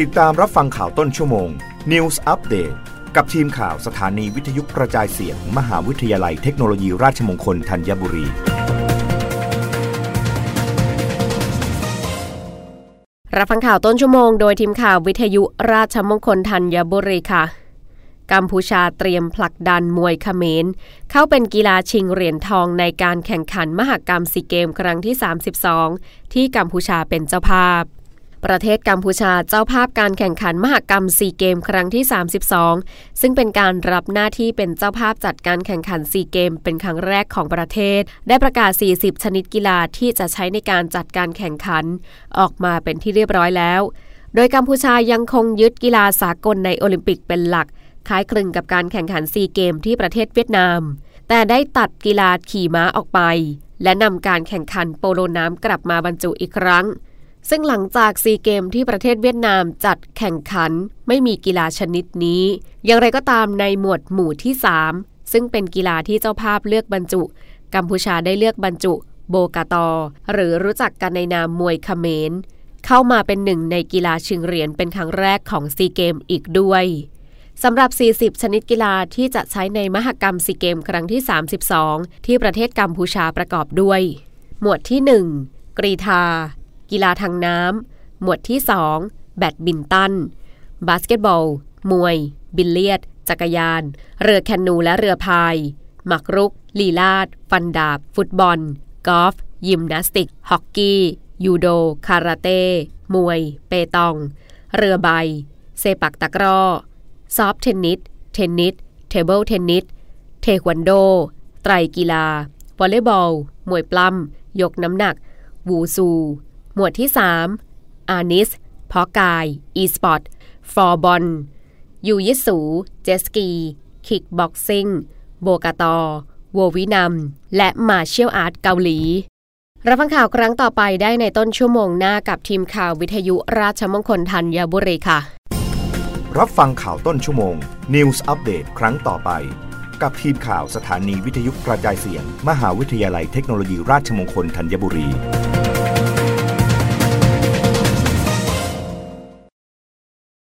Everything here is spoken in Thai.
ติดตามรับฟังข่าวต้นชั่วโมง News Update กับทีมข่าวสถานีวิทยุกระจายเสียง มหาวิทยาลัยเทคโนโลยีราชมงคลธัญบุรี รับฟังข่าวต้นชั่วโมงโดยทีมข่าววิทยุราชมงคลธัญบุรีค่ะ กัมพูชาเตรียมผลักดันมวยเขมร เข้าเป็นกีฬาชิงเหรียญทองในการแข่งขันมหกรรมซีเกมครั้งที่ 32 ที่กัมพูชาเป็นเจ้าภาพ ประเทศกัมพูชาเจ้าภาพการแข่งขันมหกรรมซีเกมครั้งที่ 32 ซึ่งเป็นการรับหน้าที่เป็นเจ้าภาพจัดการแข่งขันซีเกมเป็นครั้งแรกของประเทศ ได้ประกาศ 40 ชนิดกีฬาที่จะใช้ในการจัดการแข่งขัน ออกมาเป็นที่เรียบร้อยแล้ว โดยกัมพูชายังคงยึดกีฬาสากลในโอลิมปิกเป็นหลัก คล้ายคลึงกับการแข่งขันซีเกมที่ประเทศเวียดนาม แต่ได้ตัดกีฬาขี่ม้าออกไป และนำการแข่งขันโปโลน้ำกลับมาบรรจุอีกครั้ง ซึ่งหลังจากซีเกมที่ประเทศเวียดนามจัดแข่งขันไม่มีกีฬาชนิดนี้ อย่างไรก็ตามในหมวดหมู่ที่ 3 ซึ่งเป็นกีฬาที่เจ้าภาพเลือกบรรจุ กัมพูชาได้เลือกบรรจุโบกาตอ หรือรู้จักกันในนามมวยเขมร เข้ามาเป็นหนึ่งในกีฬาชิงเหรียญเป็นครั้งแรกของซีเกมอีกด้วยสำหรับ 40 ชนิดกีฬาที่จะใช้ในมหกรรมซีเกมส์ครั้งที่ 32 ที่ประเทศกัมพูชาประกอบด้วย หมวดที่ 1 กรีธา กีฬาทางน้ำ หมวดที่ 2 แบดมินตัน บาสเกตบอล มวย บิลเลียด จักรยาน เรือแคนูและเรือพายหมักรุก ลีลาศ ฟันดาบ ฟุตบอล กอล์ฟ ยิมนาสติก ฮอกกี้ ยูโด คาราเต้ มวย เปตอง เรือใบ เซปักตะกร้อ ซอฟต์เทนนิส เทนนิส เทเบิลเทนนิส เทควันโด ไตรกีฬาวอลเลย์บอล มวยปล้ำยกน้ำหนัก วูซู หมวดที่ 3 อาร์นิสเพาะกาย อีสปอร์ต ฟลอร์บอล ยูยิตสู เจ็ตสกี คิกบ็อกซิ่ง โบกาตอร์ โววินัม และ martial art เกาหลี รับฟังข่าวครั้งต่อไปได้ในต้นชั่วโมงหน้ากับทีมข่าววิทยุราชมงคลธัญบุรีค่ะ รับฟังข่าวต้นชั่วโมง News อัปเดตครั้งต่อไป กับทีมข่าวสถานีวิทยุกระจายเสียง มหาวิทยาลัยเทคโนโลยีราชมงคลธัญบุรี